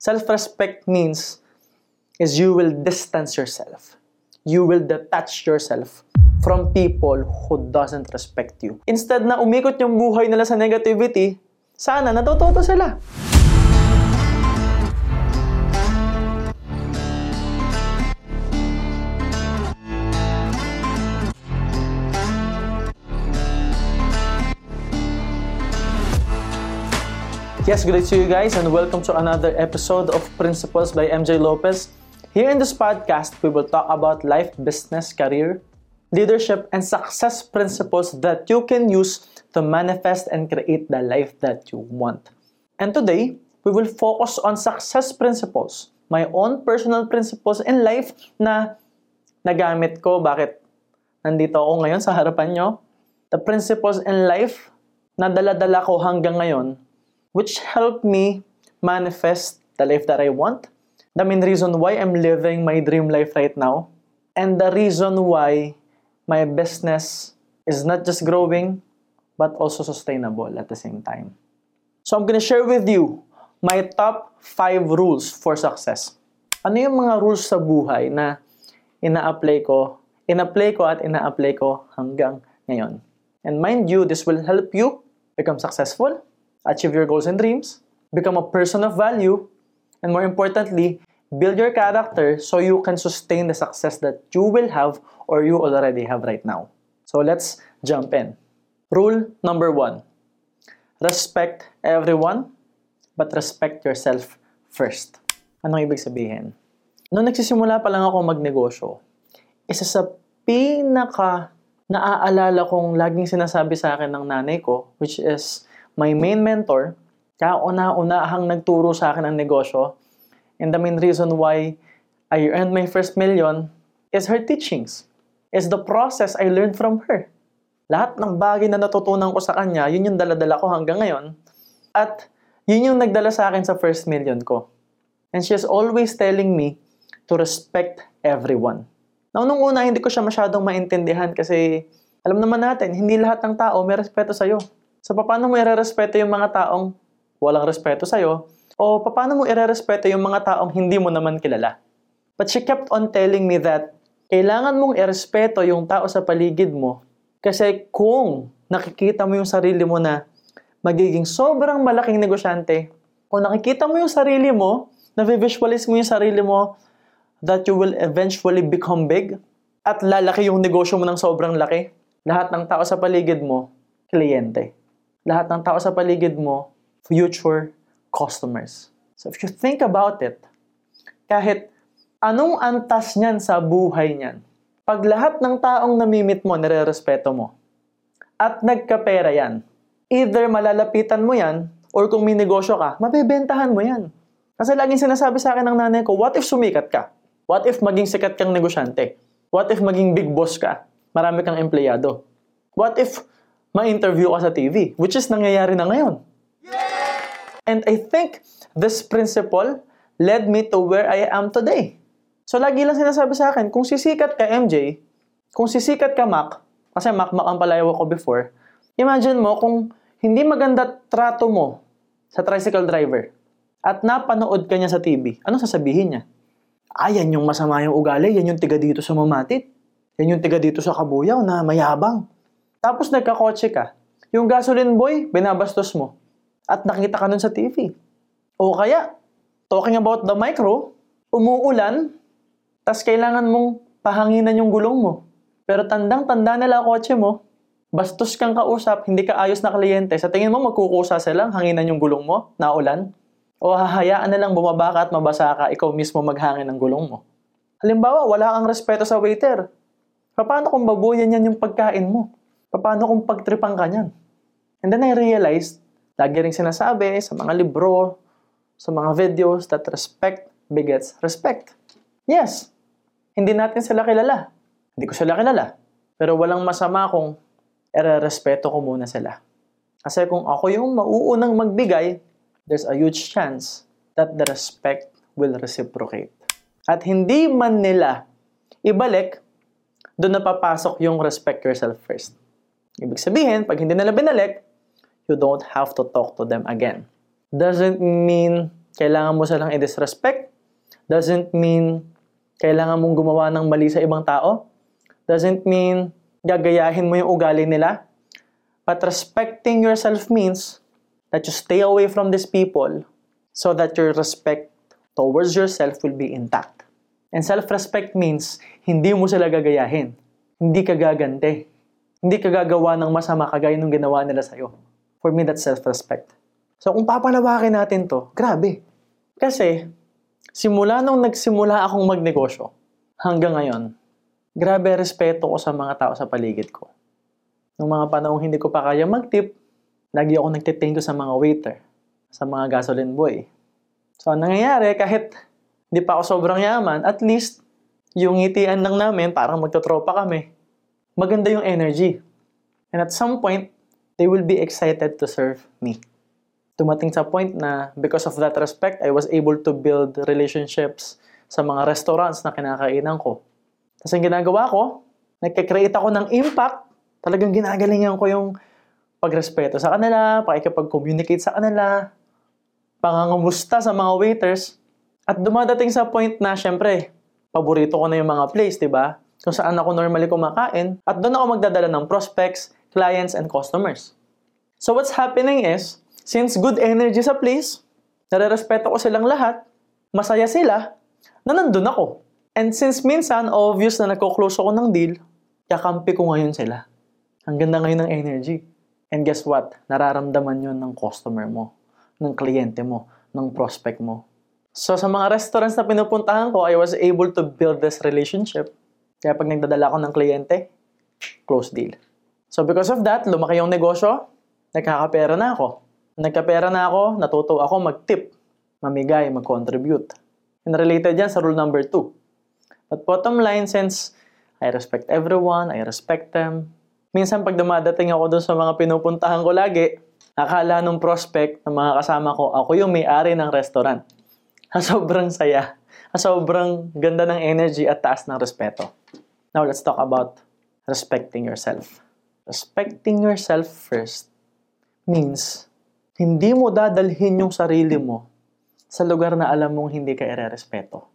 Self-respect means is you will distance yourself. You will detach yourself from people who doesn't respect you. Instead na umikot yung buhay nila sa negativity, sana natututo sila. Yes, good day to you guys, and welcome to another episode of Principles by MJ Lopez. Here in this podcast, we will talk about life, business, career, leadership, and success principles that you can use to manifest and create the life that you want. And today, we will focus on success principles, my own personal principles in life na nagamit ko. Bakit nandito ako ngayon sa harapan nyo? The principles in life na dala-dala ko hanggang ngayon which help me manifest the life that I want. The main reason why I'm living my dream life right now. And the reason why my business is not just growing, but also sustainable at the same time. So I'm gonna share with you my top 5 rules for success. Ano yung mga rules sa buhay na ina-apply ko, ina-apply ko at ina-apply ko hanggang ngayon. And mind you, this will help you become successful, achieve your goals and dreams, become a person of value, and more importantly, build your character so you can sustain the success that you will have or you already have right now. So let's jump in. Rule number one respect everyone, but respect yourself first. Anong ibig sabihin? Noong nagsisimula pa lang ako magnegosyo, isa sa pinaka naaalala kong laging sinasabi sa akin ng nanay ko, which is, my main mentor, kauna-unahang nagturo sa akin ng negosyo, and the main reason why I earned my first million is her teachings. Is the process I learned from her. Lahat ng bagay na natutunan ko sa kanya, yun yung daladala ko hanggang ngayon. At yun yung nagdala sa akin sa first million ko. And she is always telling me to respect everyone. Now, nung una, hindi ko siya masyadong maintindihan kasi alam naman natin, hindi lahat ng tao may respeto sa'yo. So, paano mo irerespeto yung mga taong walang respeto sa'yo? O paano mo irerespeto yung mga taong hindi mo naman kilala? But she kept on telling me that kailangan mong irespeto yung tao sa paligid mo kasi kung nakikita mo yung sarili mo na magiging sobrang malaking negosyante, o nakikita mo yung sarili mo, na-visualize mo yung sarili mo that you will eventually become big at lalaki yung negosyo mo ng sobrang laki, lahat ng tao sa paligid mo, kliyente. Lahat ng tao sa paligid mo, future customers. So if you think about it, kahit anong antas niyan sa buhay niyan, pag lahat ng taong namimit mo, nire-respeto mo, at nagkapera yan, either malalapitan mo yan, or kung may negosyo ka, mabebentahan mo yan. Kasi laging sinasabi sa akin ng nanay ko, what if sumikat ka? What if maging sikat kang negosyante? What if maging big boss ka? Marami kang empleyado. What if ma-interview ka sa TV? Which is nangyayari na ngayon. And I think this principle led me to where I am today. So lagi lang sinasabi sa akin, kung sisikat ka MJ, kung sisikat ka Mac, kasi Mac Mac ang palayaw ko before, imagine mo kung hindi maganda trato mo sa tricycle driver at napanood ka niya sa TV, ano sasabihin niya? Ah, yan yung masama yung ugali, yan yung tiga dito sa Mamatit. Yan yung tiga dito sa Kabuyaw na mayabang. Tapos nagkakotse ka, yung gasoline boy, binabastos mo. At nakita ka nun sa TV. O kaya, talking about the micro, umuulan, tas kailangan mong pahanginan yung gulong mo. Pero tandang-tanda nila kotse mo, bastos kang kausap, hindi ka ayos na kliyente, sa tingin mo magkukusa silang hanginan yung gulong mo, naulan? O hahayaan na lang bumaba ka at mabasa ka, ikaw mismo maghangin ng gulong mo. Halimbawa, wala kang respeto sa waiter. Paano kung babuyan yan yung pagkain mo? Paano kung pagtripang ka niyan? And then I realized, lagi rin sinasabi sa mga libro, sa mga videos, that respect begets respect. Yes, hindi natin sila kilala. Hindi ko sila kilala. Pero walang masama kung ere-respeto ko muna sila. Kasi kung ako yung mauunang magbigay, there's a huge chance that the respect will reciprocate. At hindi man nila ibalik, doon napapasok yung respect yourself first. Ibig sabihin, pag hindi nila binalik, you don't have to talk to them again. Doesn't mean kailangan mo silang i-disrespect. Doesn't mean kailangan mong gumawa ng mali sa ibang tao. Doesn't mean gagayahin mo yung ugali nila. But respecting yourself means that you stay away from these people so that your respect towards yourself will be intact. And self-respect means hindi mo sila gagayahin. Hindi ka gagante. Hindi ka gagawa ng masama kagaya nung ginawa nila sa'yo. For me, that's self-respect. So kung papalawakin natin to, grabe. Kasi, simula nung nagsimula akong magnegosyo, hanggang ngayon, grabe respeto ko sa mga tao sa paligid ko. Nung mga panahong hindi ko pa kaya mag-tip, lagi ako nagtitinko sa mga waiter, sa mga gasoline boy. So, ang nangyayari, kahit hindi pa ako sobrang yaman, at least, yung ngitian lang namin, parang magtotropa kami. Maganda yung energy. And at some point, they will be excited to serve me dumating sa point na because of that respect, I was able to build relationships sa mga restaurants na kinakainan ko. Kasi ang ginagawa ko, nagkakreate ako ng impact, talagang ginagalingan ko yung pagrespeto sa kanila, pakikipag-communicate sa kanila, pangangamusta sa mga waiters, at dumadating sa point na, syempre, paborito ko na yung mga place, di ba? Kung saan ako normally kumakain, at doon ako magdadala ng prospects, clients, and customers. So what's happening is, Since good energy sa place, nare-respeto ko silang lahat, masaya sila, na nandun ako. And since minsan, obvious na nagko-close ako ng deal, kakampi ko ngayon sila. Ang ganda ngayon ng energy. And guess what? Nararamdaman yun ng customer mo, ng kliyente mo, ng prospect mo. So sa mga restaurants na pinupuntahan ko, I was able to build this relationship. Kaya pag nagdadala ako ng kliyente, close deal. So because of that, lumaki yung negosyo, nagkakapera na ako. Nagkapera na ako, natuto ako mag-tip, mamigay, mag-contribute. And related yan sa rule number 2. But bottom line, since I respect everyone, I respect them, minsan pag dumadating ako dun sa mga pinupuntahan ko lagi, akala nung prospect ng mga kasama ko, ako yung may-ari ng restaurant. Sobrang saya. Sobrang ganda ng energy at taas ng respeto. Now, let's talk about respecting yourself. Respecting yourself first means hindi mo dadalhin yung sarili mo sa lugar na alam mong hindi ka irerespeto.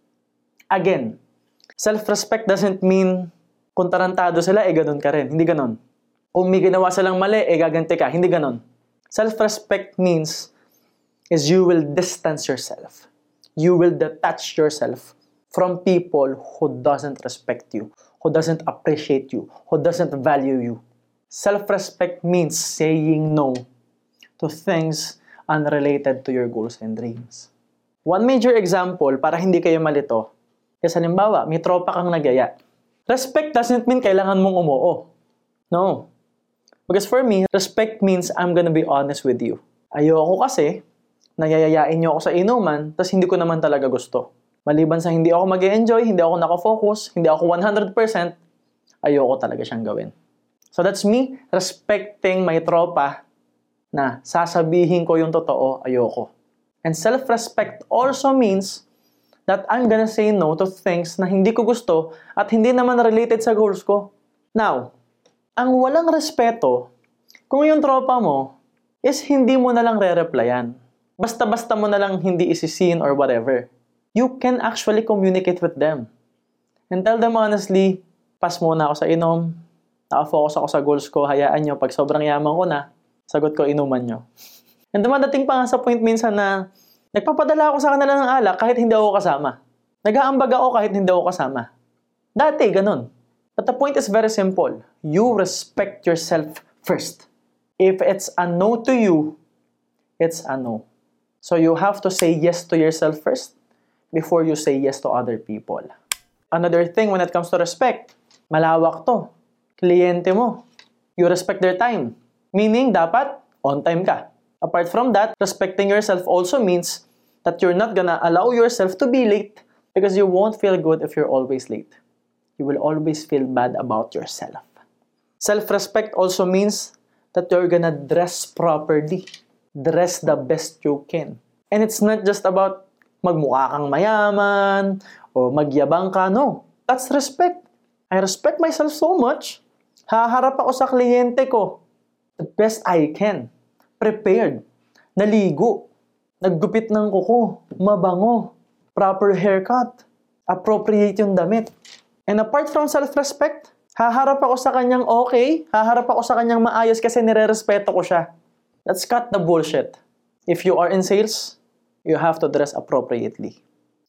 Again, self-respect doesn't mean kung tarantado sila, eh ganun ka rin. Hindi ganun. Kung may ginawa silang mali, eh gaganti ka. Hindi ganun. Self-respect means is you will distance yourself. You will detach yourself from people who doesn't respect you, who doesn't appreciate you, who doesn't value you. Self-respect means saying no to things unrelated to your goals and dreams. One major example para hindi kayo malito, kasi halimbawa, may tropa kang nagaya. Respect doesn't mean kailangan mong umuo. No. Because for me, respect means I'm gonna be honest with you. Ayoko kasi, nayayayain niyo ako sa inuman, tas hindi ko naman talaga gusto. Maliban sa hindi ako mag enjoy hindi ako nakafocus, hindi ako 100%, ayoko talaga siyang gawin. So that's me respecting my tropa na sasabihin ko yung totoo, ayoko. And self-respect also means that I'm gonna say no to things na hindi ko gusto at hindi naman related sa goals ko. Now, ang walang respeto, kung yung tropa mo is hindi mo na lang re-replyan. Basta-basta mo na lang hindi isisin or whatever. You can actually communicate with them. And tell them honestly, pass muna ako sa inom, nakafocus ako sa goals ko, hayaan nyo, pag sobrang yaman ko na, Sagot ko, inuman nyo. And dumadating pa nga sa point minsan na nagpapadala ako sa kanila ng alak kahit hindi ako kasama. Nag-aambag ako kahit hindi ako kasama. Dati, ganun. But the point is very simple. You respect yourself first. If it's a no to you, it's a no. So you have to say yes to yourself first before you say yes to other people. Another thing when it comes to respect, malawak to. Kliyente mo. You respect their time. Meaning, dapat on time ka. Apart from that, respecting yourself also means that you're not gonna allow yourself to be late because you won't feel good if you're always late. You will always feel bad about yourself. Self-respect also means that you're gonna dress properly. Dress the best you can. And it's not just about magmukha kang mayaman o magyabang ka. No, that's respect. I respect myself so much. Haharap ako sa kliyente ko the best I can. Prepared. Naligo. naggupit ng kuko, mabango, proper haircut, appropriate yung damit. And apart from self-respect, haharap ako sa kanyang okay, haharap ako sa kanyang maayos kasi nire-respeto ko siya. Let's cut the bullshit. If you are in sales, you have to dress appropriately.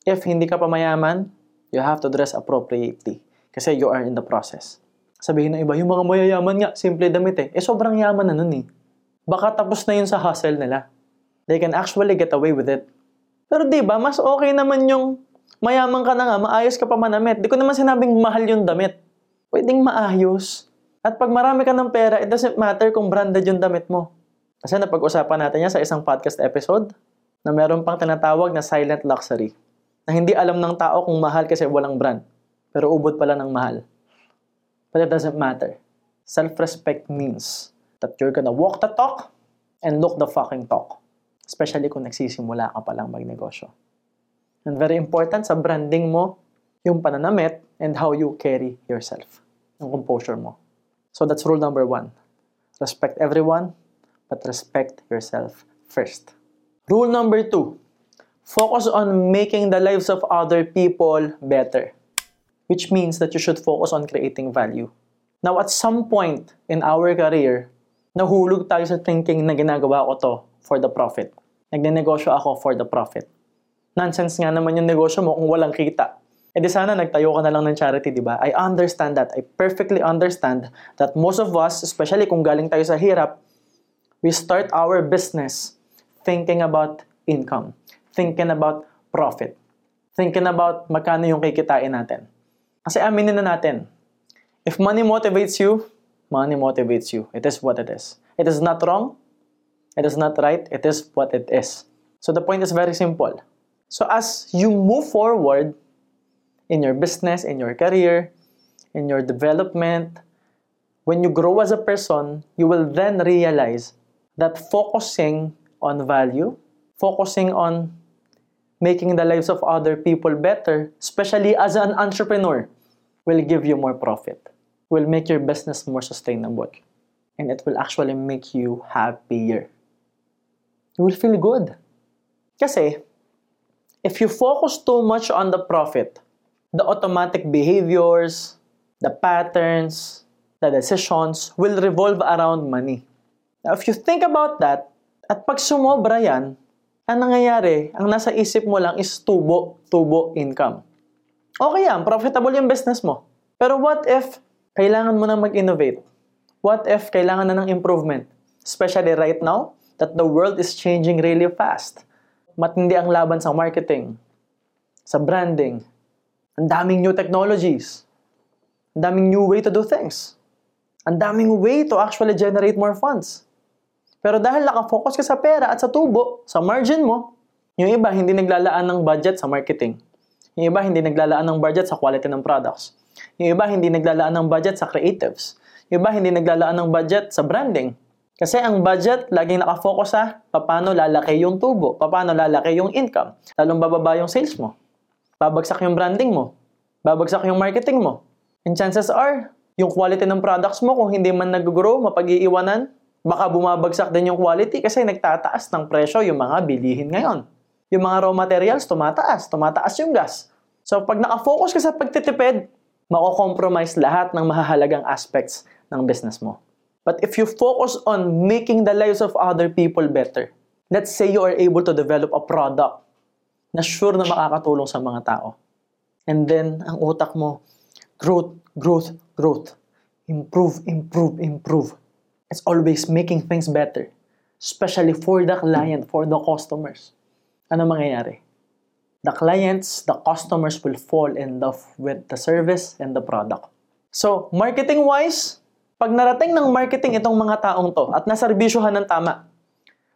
If hindi ka pa mayaman, you have to dress appropriately. Kasi you are in the process. Sabihin ng iba, yung mga mayayaman nga, simple damit eh. Eh, sobrang yaman na nun eh. Baka tapos na yun sa hustle nila. They can actually get away with it. Pero di ba mas okay naman yung mayaman ka na nga, maayos ka pa manamit. Di ko naman sinabing mahal yung damit. Pwedeng maayos. At pag marami ka ng pera, it doesn't matter kung branded yung damit mo. Kasi napag-usapan natin yan sa isang podcast episode na meron pang tinatawag na silent luxury na hindi alam ng tao kung mahal kasi walang brand. Pero ubod pala ng mahal. But it doesn't matter. Self-respect means that you're gonna walk the talk and look the fucking talk. Especially kung nagsisimula ka pa lang magnegosyo. And very important sa branding mo, yung pananamit and how you carry yourself. Yung composure mo. So that's rule number one. Respect everyone, but respect yourself first. Rule number two. Focus on making the lives of other people better. Which means that you should focus on creating value. Now, at some point in our career, nahulog tayo sa thinking na ginagawa ko to for the profit. Nagnenegosyo ako for the profit. Nonsense nga naman yung negosyo mo kung walang kita. E di sana nagtayo ka na lang ng charity, di ba? I understand that. I perfectly understand that most of us, especially kung galing tayo sa hirap, we start our business thinking about income, thinking about profit, thinking about magkano yung kikitain natin. Kasi aminin na natin, If money motivates you, money motivates you. It is what it is. It is not wrong. It is not right. It is what it is. So the point is very simple. So as you move forward in your business, in your career, in your development, when you grow as a person, you will then realize that focusing on value, focusing on making the lives of other people better, especially as an entrepreneur, will give you more profit will make your business more sustainable. And it will actually make you happier. You will feel good. Kasi, if you focus too much on the profit, the automatic behaviors, the patterns, the decisions will revolve around money. Now, if you think about that, at pag sumobra yan, ang nangyayari, ang nasa isip mo lang is tubo, tubo income. Okay yan, profitable yung business mo. Pero what if kailangan mo na mag-innovate. What if kailangan na ng improvement? Especially right now, that the world is changing really fast. Matindi ang laban sa marketing, sa branding. Ang daming new technologies. Ang daming new way to do things. Ang daming way to actually generate more funds. Pero dahil nakafocus ka sa pera at sa tubo, sa margin mo, yung iba hindi naglalaan ng budget sa marketing. Yung iba hindi naglalaan ng budget sa quality ng products. Yung iba hindi naglalaan ng budget sa creatives. Yung iba hindi naglalaan ng budget sa branding. Kasi ang budget, laging nakafocus sa paano lalaki yung tubo, paano lalaki yung income, lalong bababa yung sales mo. Babagsak yung branding mo. Babagsak yung marketing mo. And chances are, yung quality ng products mo, kung hindi man nag-grow, mapag-iiwanan, baka bumabagsak din yung quality kasi nagtataas ng presyo yung mga bilihin ngayon. Yung mga raw materials, tumataas. Tumataas yung gas. So, pag nakafocus ka sa pagtitipid, mako-compromise lahat ng mahahalagang aspects ng business mo. But if you focus on making the lives of other people better, let's say you are able to develop a product na sure na makakatulong sa mga tao. And then, ang utak mo, growth, growth, growth. Improve, improve, improve. It's always making things better. Especially for the client, for the customers. Ano mangyayari? the clients, the customers will fall in love with the service and the product. So, marketing-wise, pag narating ng marketing itong mga taong to at naservisyohan ng tama,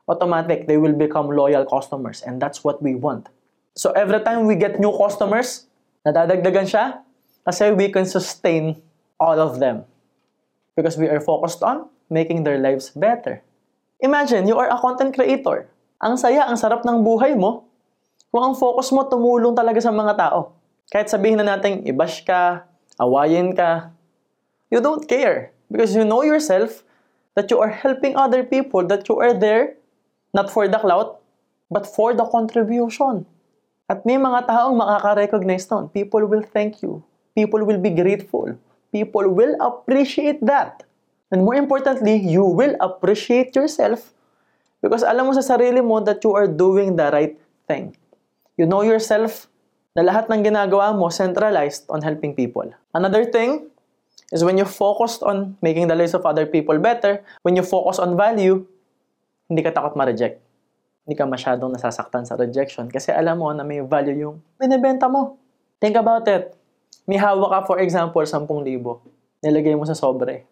automatic, they will become loyal customers and that's what we want. So, every time we get new customers, nadadagdagan siya kasi we can sustain all of them because we are focused on making their lives better. Imagine, you are a content creator. Ang saya, ang sarap ng buhay mo, kung ang focus mo tumulong talaga sa mga tao. Kahit sabihin na natin, i-bash ka, awayin ka, you don't care. Because you know yourself that you are helping other people, that you are there, not for the clout, but for the contribution. At may mga taong makaka-recognize nun. People will thank you. People will be grateful. People will appreciate that. And more importantly, you will appreciate yourself because alam mo sa sarili mo that you are doing the right thing. You know yourself na lahat ng ginagawa mo centralized on helping people. Another thing is when you focused on making the lives of other people better, when you focus on value, hindi ka takot ma-reject. Hindi ka masyadong nasasaktan sa rejection kasi alam mo na may value yung binibenta mo. Think about it. May hawak ka, for example, 10,000. Nilagay mo sa sobre.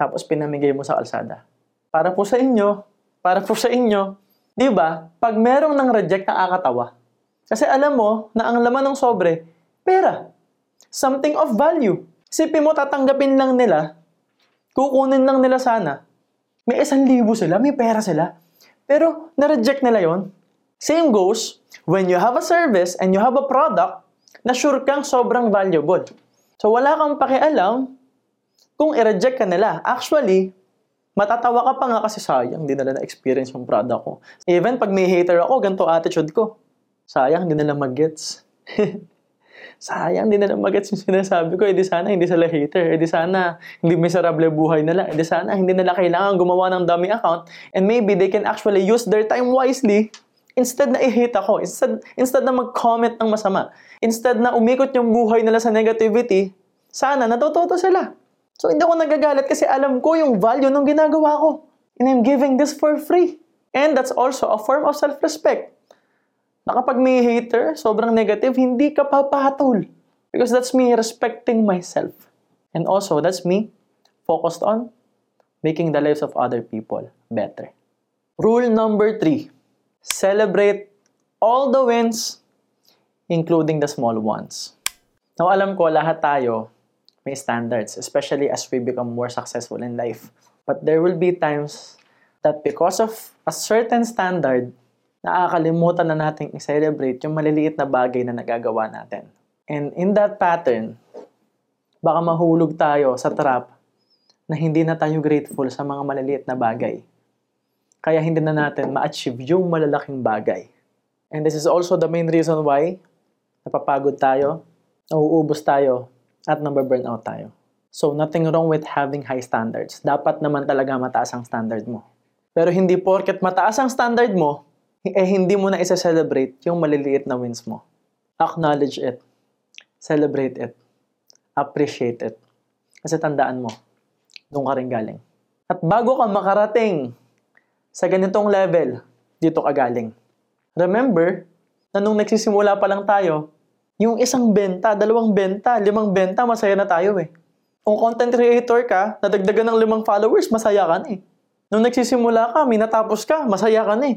Tapos pinamigay mo sa kalsada. Para po sa inyo, para po sa inyo, di ba, pag merong nang reject, nakakatawa. Kasi alam mo na ang laman ng sobre, pera. Something of value. Isipin mo, tatanggapin lang nila, kukunin lang nila sana. May isang libo sila, may pera sila. Pero, na-reject nila yon. Same goes, when you have a service and you have a product, na sure kang sobrang valuable. So, wala kang pakialam kung i-reject ka nila. Actually, matatawa ka pa nga kasi sayang, hindi nila na-experience yung product ko. Even pag may hater ako, ganito attitude ko. Sayang, hindi nila mag-gets. sayang, hindi nila magets yung sinasabi ko. Eh di sana hindi sila hater. Eh di sana hindi miserable buhay nila. Eh di sana hindi nila kailangan gumawa ng dummy account and maybe they can actually use their time wisely instead na i-hate ako. Instead, instead na mag-comment ng masama. Instead na umikot yung buhay nila sa negativity, sana natututo sila. So hindi ako nagagalit kasi alam ko yung value ng ginagawa ko. And I'm giving this for free. And that's also a form of self-respect na kapag may hater, sobrang negative, hindi ka papatol. Because that's me respecting myself. And also, that's me focused on making the lives of other people better. Rule number three, celebrate all the wins, including the small ones. Now, alam ko, lahat tayo may standards, especially as we become more successful in life. But there will be times that because of a certain standard, nakakalimutan na nating i-celebrate yung maliliit na bagay na nagagawa natin. And in that pattern, baka mahulog tayo sa trap na hindi na tayo grateful sa mga maliliit na bagay. Kaya hindi na natin ma-achieve yung malalaking bagay. And this is also the main reason why napapagod tayo, nauubos tayo, at nababurnout tayo. So, nothing wrong with having high standards. Dapat naman talaga mataas ang standard mo. Pero hindi porket mataas ang standard mo, eh hindi mo na isa-celebrate yung maliliit na wins mo. Acknowledge it. Celebrate it. Appreciate it. Kasi tandaan mo, doon ka rin galing. At bago ka makarating sa ganitong level, dito ka galing. Remember, na nung nagsisimula pa lang tayo, yung isang benta, dalawang benta, limang benta, masaya na tayo eh. Kung content creator ka, nadagdagan ng limang followers, masaya ka na eh. Nung nagsisimula ka, minatapos ka, masaya ka na eh.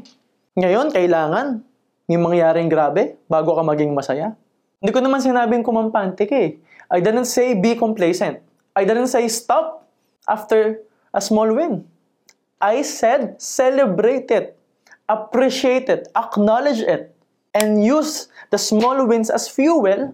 Ngayon, kailangan may mangyaring grabe bago ka maging masaya. Hindi ko naman sinabing kumampante ka eh. I didn't say be complacent. I didn't say stop after a small win. I said celebrate it, appreciate it, acknowledge it, and use the small wins as fuel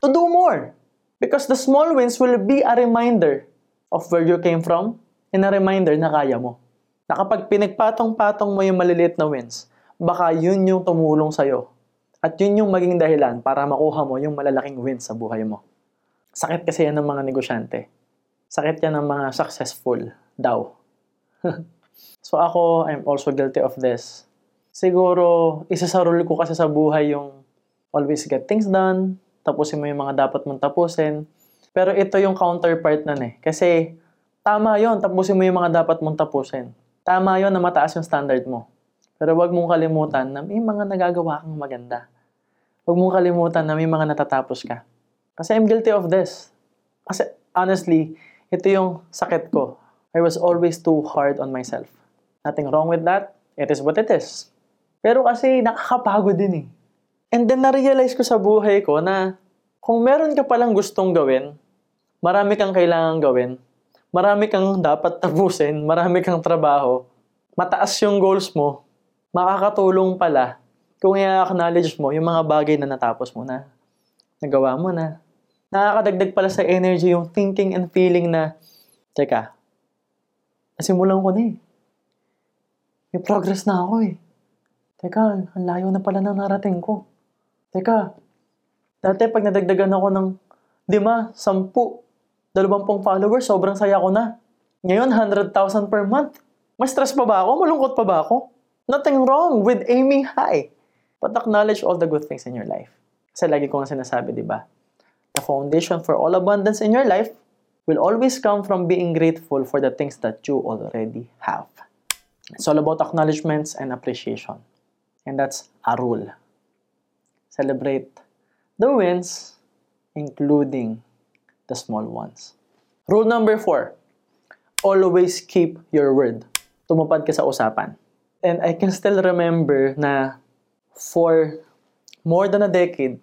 to do more. Because the small wins will be a reminder of where you came from and a reminder na kaya mo. Na kapag pinagpatong-patong mo yung maliliit na wins, baka yun yung tumulong sa'yo. At yun yung maging dahilan para makuha mo yung malalaking wins sa buhay mo. Sakit kasi yan ng mga negosyante. Sakit yan ng mga successful daw. so ako, I'm also guilty of this. Siguro, isa sa rule ko kasi sa buhay yung always get things done, tapusin mo yung mga dapat mong tapusin. Pero ito yung counterpart nun eh. Kasi tama yon tapusin mo yung mga dapat mong tapusin. Tama yon na mataas yung standard mo. Pero wag mong kalimutan na may mga nagagawa kang maganda. Huwag mong kalimutan na may mga natatapos ka. Kasi I'm guilty of this. Kasi honestly, ito yung sakit ko. I was always too hard on myself. Nothing wrong with that. It is what it is. Pero kasi nakakapagod din eh. And then na-realize ko sa buhay ko na kung meron ka palang gustong gawin, marami kang kailangan gawin, marami kang dapat tapusin, marami kang trabaho, mataas yung goals mo, makakatulong pala kung i-acknowledge mo yung mga bagay na natapos mo na, nagawa mo na. Nakakadagdag pala sa energy yung thinking and feeling na, teka, nasimulan ko na eh. May progress na ako eh. Teka, ang layo na pala ng narating ko. Teka, dati pag nadagdagan ako ng lima, sampu, dalawampung followers, sobrang saya ko na. Ngayon, 100,000 per month. Mas stress pa ba ako? Malungkot pa ba ako? Nothing wrong with aiming high. But acknowledge all the good things in your life. Kasi lagi ko nga sinasabi, di ba? The foundation for all abundance in your life will always come from being grateful for the things that you already have. It's all about acknowledgments and appreciation. And that's a rule. Celebrate the wins, including the small ones. Rule number four, always keep your word. Tumupad ka sa usapan. And I can still remember na for more than a decade,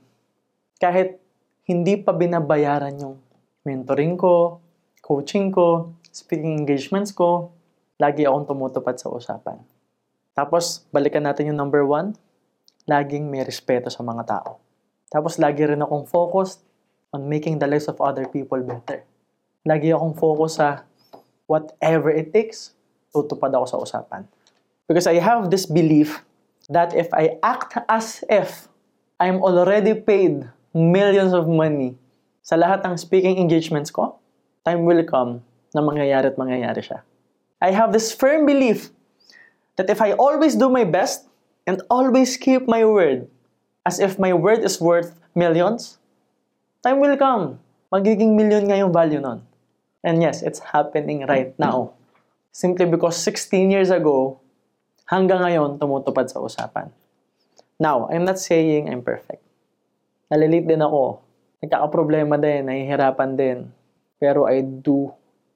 kahit hindi pa binabayaran yung mentoring ko, coaching ko, speaking engagements ko, lagi akong tumutupad sa usapan. Tapos, balikan natin yung number one, laging may respeto sa mga tao. Tapos, lagi rin akong focused on making the lives of other people better. Lagi akong focus sa whatever it takes, tutupad ako sa usapan. Because I have this belief that if I act as if I'm already paid millions of money sa lahat ng speaking engagements ko, time will come na mangyayari at mangyayari siya. I have this firm belief that if I always do my best and always keep my word, as if my word is worth millions, time will come. Magiging million nga yung value nun. And yes, it's happening right now. Simply because 16 years ago, hanggang ngayon, tumutupad sa usapan. Now, I'm not saying I'm perfect. Nalilit din ako. Nagkakaproblema din, nahihirapan din. Pero I do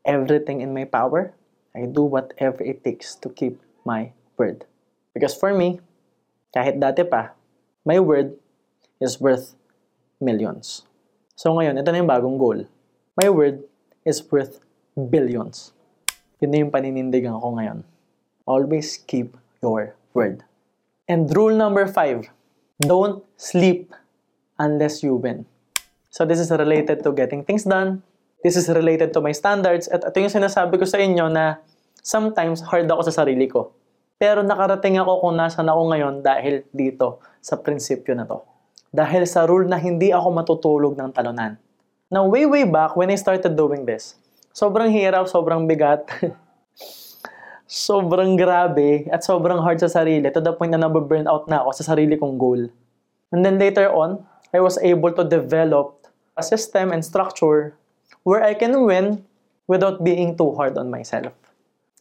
everything in my power I do whatever it takes to keep my word. Because for me, kahit dati pa, my word is worth millions. So ngayon, ito na yung bagong goal. My word is worth billions. Yun na yung paninindigan ko ngayon. Always keep your word. And rule number five, don't sleep unless you win. So this is related to getting things done, This is related to my standards at ito yung sinasabi ko sa inyo na sometimes hard ako sa sarili ko. Pero nakarating ako kung nasan ako ngayon dahil dito sa prinsipyo na to. Dahil sa rule na hindi ako matutulog ng talunan. Now, way, way back when I started doing this, sobrang hirap, sobrang bigat, sobrang grabe, at sobrang hard sa sarili to the point na nababurn out na ako sa sarili kong goal. And then later on, I was able to develop a system and structure where I can win without being too hard on myself.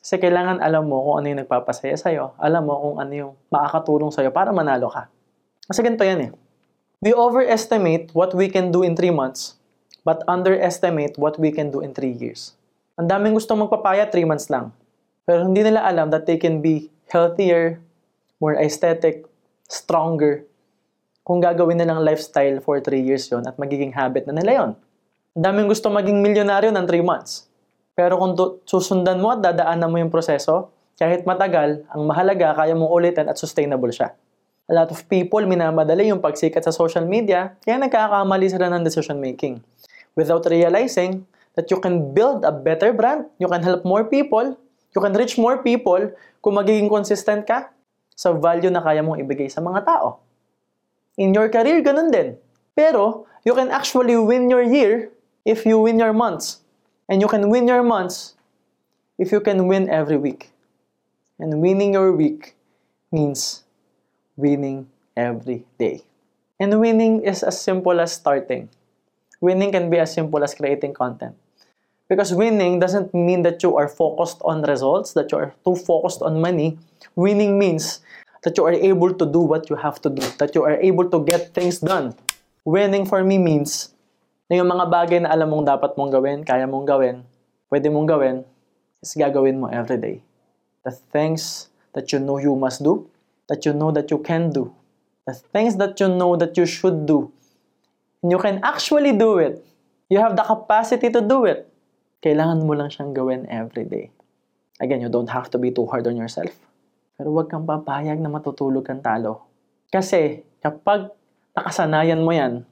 Kasi kailangan alam mo kung ano yung nagpapasaya sa'yo. Alam mo kung ano yung makakatulong sa'yo para manalo ka. Kasi ganito yan eh. We overestimate what we can do in 3 months, but underestimate what we can do in 3 years. Ang daming gusto magpapaya 3 months lang. Pero hindi nila alam that they can be healthier, more aesthetic, stronger, kung gagawin nilang lifestyle for 3 years yon at magiging habit na nila yon. Daming gusto maging milyonaryo ng 3 months. Pero kung susundan mo at dadaanan mo yung proseso, kahit matagal, ang mahalaga, kaya mong ulitin at sustainable siya. A lot of people minamadali yung pagsikat sa social media, kaya nagkakamali sila ng decision making. Without realizing that you can build a better brand, you can help more people, you can reach more people kung magiging consistent ka sa value na kaya mong ibigay sa mga tao. In your career, ganun din. Pero, you can actually win your year if you win your months. And you can win your months if you can win every week. And winning your week means winning every day. And winning is as simple as starting. Winning can be as simple as creating content. Because winning doesn't mean that you are focused on results, that you are too focused on money. Winning means that you are able to do what you have to do, that you are able to get things done. Winning for me means na yung mga bagay na alam mong dapat mong gawin, kaya mong gawin, pwede mong gawin, is gagawin mo every day. The things that you know you must do, that you know that you can do, the things that you know that you should do, and you can actually do it. You have the capacity to do it. Kailangan mo lang siyang gawin every day. Again, you don't have to be too hard on yourself. Pero huwag kang papayag na matutulog kang talo. Kasi kapag nakasanayan mo yan,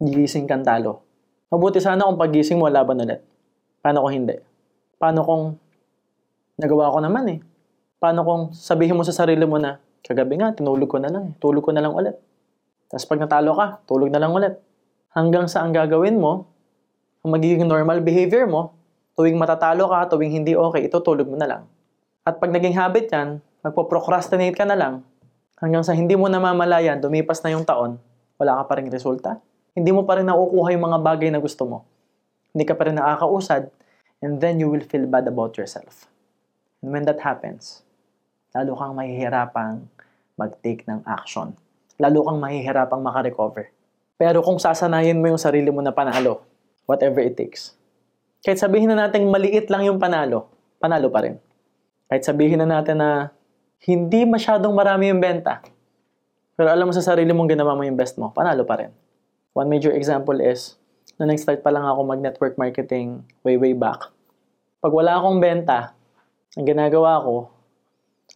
gigising kang talo. Mabuti sana kung pagising mo, laban ulit. Paano kung hindi? Paano kung nagawa ko naman eh? Paano kung sabihin mo sa sarili mo na, Kagabi nga, tinulog ko na lang. eh. Tulog ko na lang ulit. Tapos pag natalo ka, tulog na lang ulit. Hanggang sa ang gagawin mo, ang magiging normal behavior mo, tuwing matatalo ka, tuwing hindi okay, ito tulog mo na lang. At pag naging habit yan, magpo-procrastinate ka na lang, hanggang sa hindi mo namamalayan, dumipas na yung taon, wala ka pa rin resulta. Hindi mo pa rin nakukuha yung mga bagay na gusto mo. Hindi ka pa rin nakakausad, and then you will feel bad about yourself. And when that happens, lalo kang mahihirapang mag-take ng action. Lalo kang mahihirapang makarecover. Pero kung sasanayin mo yung sarili mo na panalo, whatever it takes, kahit sabihin na natin maliit lang yung panalo, panalo pa rin. Kahit sabihin na natin na hindi masyadong marami yung benta, pero alam mo sa sarili mong ginawa mo yung best mo, panalo pa rin. One major example is, na nag-start pa lang ako mag-network marketing way, way back. Pag wala akong benta, ang ginagawa ko,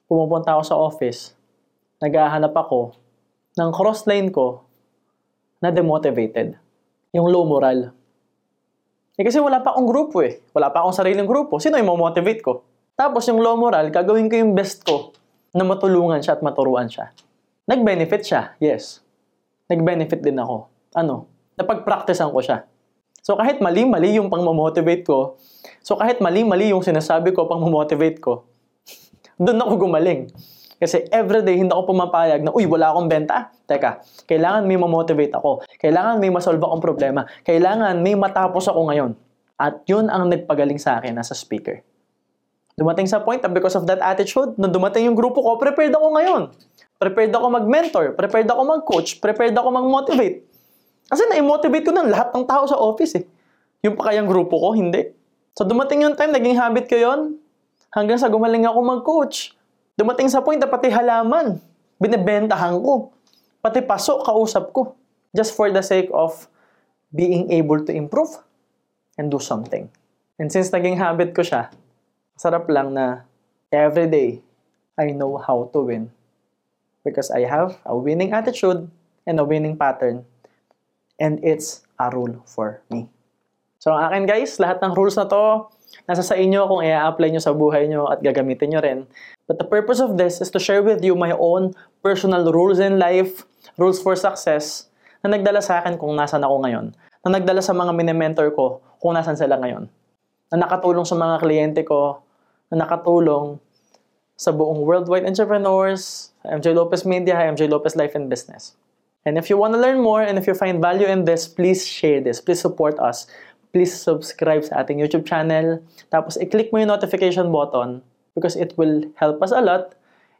pumupunta ako sa office, naghahanap ako ng cross-line ko na demotivated. Yung low moral. Eh kasi wala pa akong grupo eh. Wala pa akong sariling grupo. Sino yung motivate ko? Tapos yung low moral, gagawin ko yung best ko na matulungan siya at maturuan siya. Nag-benefit siya, yes. Nag-benefit din ako. Ano? Napag-practicean ko siya. So kahit mali-mali yung pang-motivate ko, so kahit mali-mali yung sinasabi ko pang-motivate ko, doon ako gumaling. Kasi everyday hindi ako pumapayag na, uy, wala akong benta. Teka, kailangan may ma-motivate ako. Kailangan may masolve akong problema. Kailangan may matapos ako ngayon. At yun ang nagpagaling sa akin as a speaker. Dumating sa point because of that attitude, nung dumating yung grupo ko, prepared ako ngayon. Prepared ako mag-mentor, prepared ako mag-coach, prepared ako mag-motivate. Kasi na-motivate ko ng lahat ng tao sa office eh. Yung pa kayang grupo ko, hindi. So dumating yung time, naging habit ko yon hanggang sa gumaling ako mag-coach. Dumating sa point na pati halaman, binebentahan ko. Pati paso, kausap ko. Just for the sake of being able to improve and do something. And since naging habit ko siya, sarap lang na every day, I know how to win. Because I have a winning attitude and a winning pattern. And it's a rule for me. So ang akin guys, lahat ng rules na to, nasa sa inyo kung i-apply nyo sa buhay nyo at gagamitin nyo rin. But the purpose of this is to share with you my own personal rules in life, rules for success, na nagdala sa akin kung nasan ako ngayon. Na nagdala sa mga mini-mentor ko kung nasan sila ngayon. Na nakatulong sa mga kliyente ko, na nakatulong sa buong worldwide entrepreneurs, MJ Lopez Media, MJ Lopez Life and Business. And if you want to learn more and if you find value in this, please share this. Please support us. Please subscribe sa ating YouTube channel. Tapos i-click mo yung notification button because it will help us a lot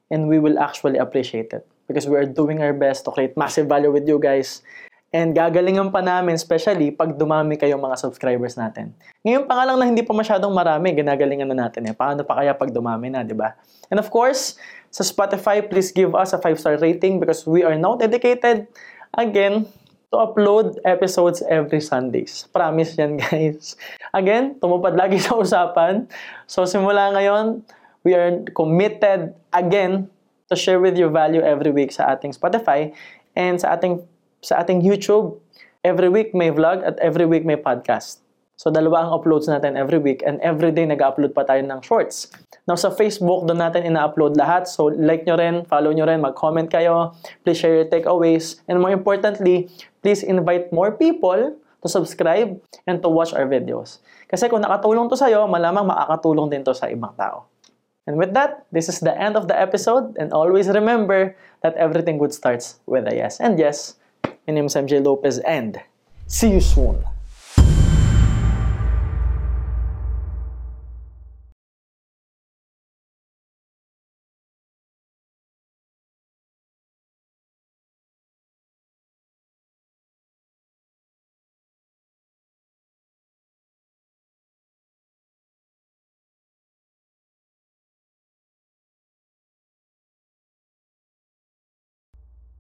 and we will actually appreciate it because we are doing our best to create massive value with you guys. And gagalingan pa namin, especially pag dumami kayong mga subscribers natin. Ngayon pa nga lang na hindi pa masyadong marami, ginagalingan na natin eh. Paano pa kaya pag dumami na, di ba? And of course, sa Spotify, please give us a 5-star rating because we are now dedicated, again, to upload episodes every Sundays. Promise yan, guys. Again, tumupad lagi sa usapan. So, simula ngayon, we are committed again to share with you value every week sa ating Spotify and sa ating sa ating YouTube. Every week may vlog at every week may podcast. So dalawa ang uploads natin every week and every day nag-upload pa tayo ng shorts. Now sa Facebook, doon natin ina-upload lahat. So like nyo rin, follow nyo rin, mag-comment kayo. Please share your takeaways. And more importantly, please invite more people to subscribe and to watch our videos. Kasi kung nakatulong to sa'yo, malamang makakatulong din to sa ibang tao. And with that, this is the end of the episode. And always remember that everything good starts with a yes. And yes, my name is MJ Lopez, and see you soon.